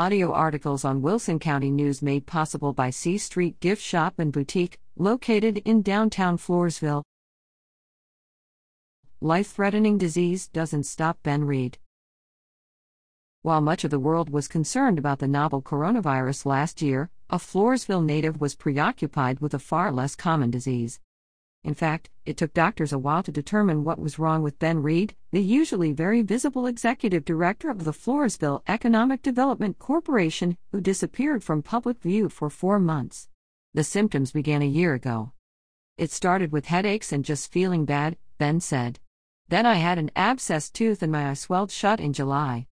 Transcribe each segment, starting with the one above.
audio articles on Wilson County News made possible by C Street Gift Shop and Boutique, located in downtown Floresville. Life threatening disease doesn't stop Ben Reed. While much of the world was concerned about the novel coronavirus last year, a Floresville native was preoccupied with a far less common disease. In fact, it took doctors a while to determine what was wrong with Ben Reed, the usually very visible executive director of the Floresville Economic Development Corporation, who disappeared from public view for four months. The symptoms began a year ago. It started with headaches and just feeling bad, Ben said. Then I had an abscessed tooth and my eye swelled shut in July.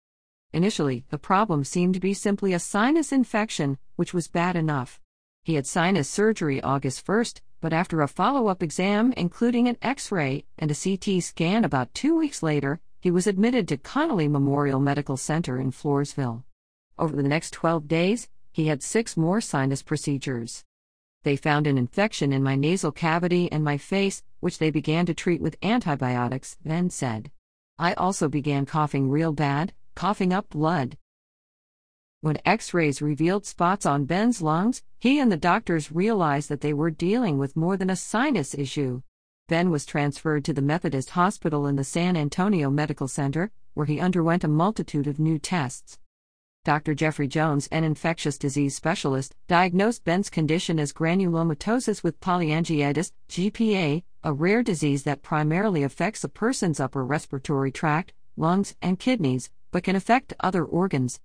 Initially, the problem seemed to be simply a sinus infection, which was bad enough. He had sinus surgery August 1st, but after a follow up exam, including an x ray and a CT scan about two weeks later, he was admitted to Connally Memorial Medical Center in Floresville. Over the next 12 days, he had six more sinus procedures. They found an infection in my nasal cavity and my face, which they began to treat with antibiotics, Ben said. I also began coughing real bad, coughing up blood. When x rays revealed spots on Ben's lungs, he and the doctors realized that they were dealing with more than a sinus issue. Ben was transferred to the Methodist Hospital in the San Antonio Medical Center, where he underwent a multitude of new tests. Dr. Jeffrey Jones, an infectious disease specialist, diagnosed Ben's condition as granulomatosis with polyangiitis, GPA, a rare disease that primarily affects a person's upper respiratory tract, lungs, and kidneys, but can affect other organs.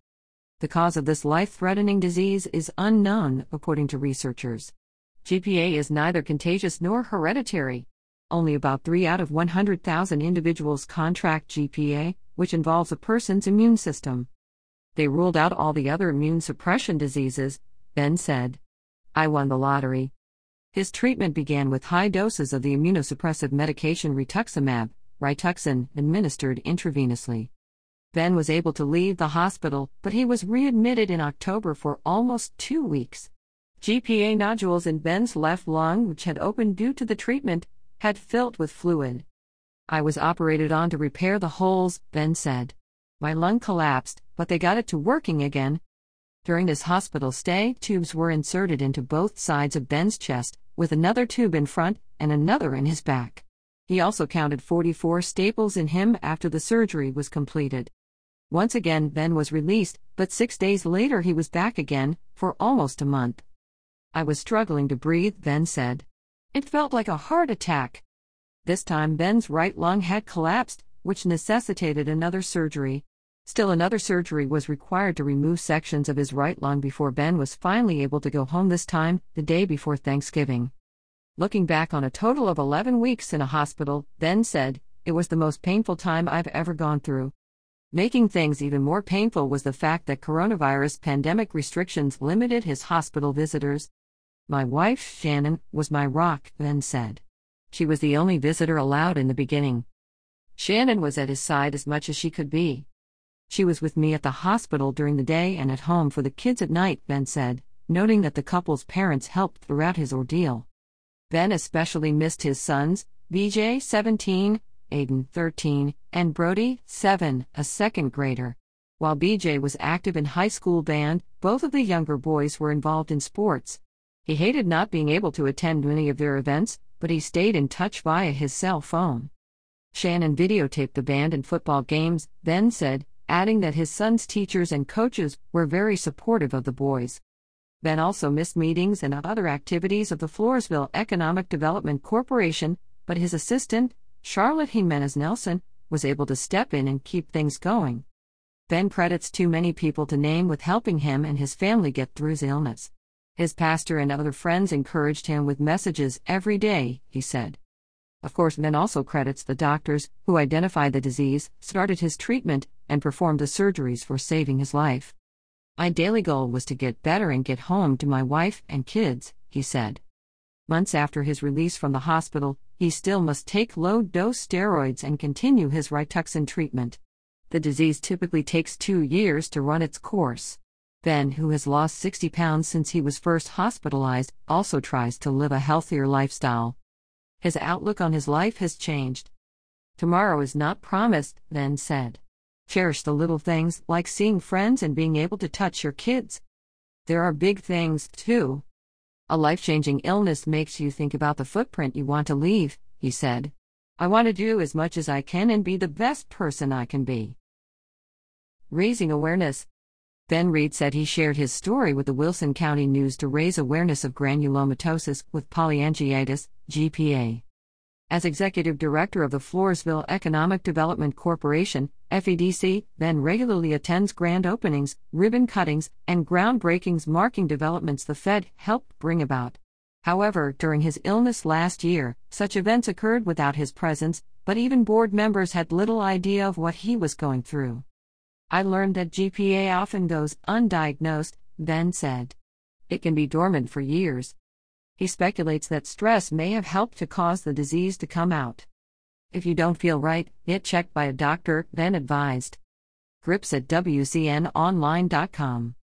The cause of this life threatening disease is unknown, according to researchers. GPA is neither contagious nor hereditary. Only about 3 out of 100,000 individuals contract GPA, which involves a person's immune system. They ruled out all the other immune suppression diseases, Ben said. I won the lottery. His treatment began with high doses of the immunosuppressive medication rituximab, Rituxan, administered intravenously. Ben was able to leave the hospital, but he was readmitted in October for almost two weeks. GPA nodules in Ben's left lung, which had opened due to the treatment, had filled with fluid. I was operated on to repair the holes, Ben said. My lung collapsed, but they got it to working again. During this hospital stay, tubes were inserted into both sides of Ben's chest, with another tube in front and another in his back. He also counted 44 staples in him after the surgery was completed. Once again, Ben was released, but six days later he was back again, for almost a month. I was struggling to breathe, Ben said. It felt like a heart attack. This time, Ben's right lung had collapsed, which necessitated another surgery. Still, another surgery was required to remove sections of his right lung before Ben was finally able to go home this time, the day before Thanksgiving. Looking back on a total of 11 weeks in a hospital, Ben said, it was the most painful time I've ever gone through. Making things even more painful was the fact that coronavirus pandemic restrictions limited his hospital visitors. My wife, Shannon, was my rock, Ben said. She was the only visitor allowed in the beginning. Shannon was at his side as much as she could be. She was with me at the hospital during the day and at home for the kids at night, Ben said, noting that the couple's parents helped throughout his ordeal. Ben especially missed his sons, BJ, 17, Aiden, 13, and Brody, 7, a second grader. While BJ was active in high school band, both of the younger boys were involved in sports. He hated not being able to attend many of their events, but he stayed in touch via his cell phone. Shannon videotaped the band and football games, Ben said, adding that his son's teachers and coaches were very supportive of the boys. Ben also missed meetings and other activities of the Floresville Economic Development Corporation, but his assistant, Charlotte Jimenez Nelson, was able to step in and keep things going. Ben credits too many people to name with helping him and his family get through his illness. His pastor and other friends encouraged him with messages every day, he said. Of course, Ben also credits the doctors who identified the disease, started his treatment, and performed the surgeries for saving his life. My daily goal was to get better and get home to my wife and kids, he said. Months after his release from the hospital, he still must take low dose steroids and continue his Rituxan treatment. The disease typically takes two years to run its course. Ben, who has lost 60 pounds since he was first hospitalized, also tries to live a healthier lifestyle. His outlook on his life has changed. Tomorrow is not promised, Ben said. Cherish the little things, like seeing friends and being able to touch your kids. There are big things, too. A life changing illness makes you think about the footprint you want to leave, he said. I want to do as much as I can and be the best person I can be. Raising awareness. Ben Reed said he shared his story with the Wilson County News to raise awareness of granulomatosis with polyangiitis, GPA. As executive director of the Floresville Economic Development Corporation, FEDC, Ben regularly attends grand openings, ribbon cuttings, and groundbreakings marking developments the Fed helped bring about. However, during his illness last year, such events occurred without his presence, but even board members had little idea of what he was going through. I learned that GPA often goes undiagnosed, Ben said. It can be dormant for years. He speculates that stress may have helped to cause the disease to come out. If you don't feel right, get checked by a doctor, Ben advised. Grips at WCNOnline.com.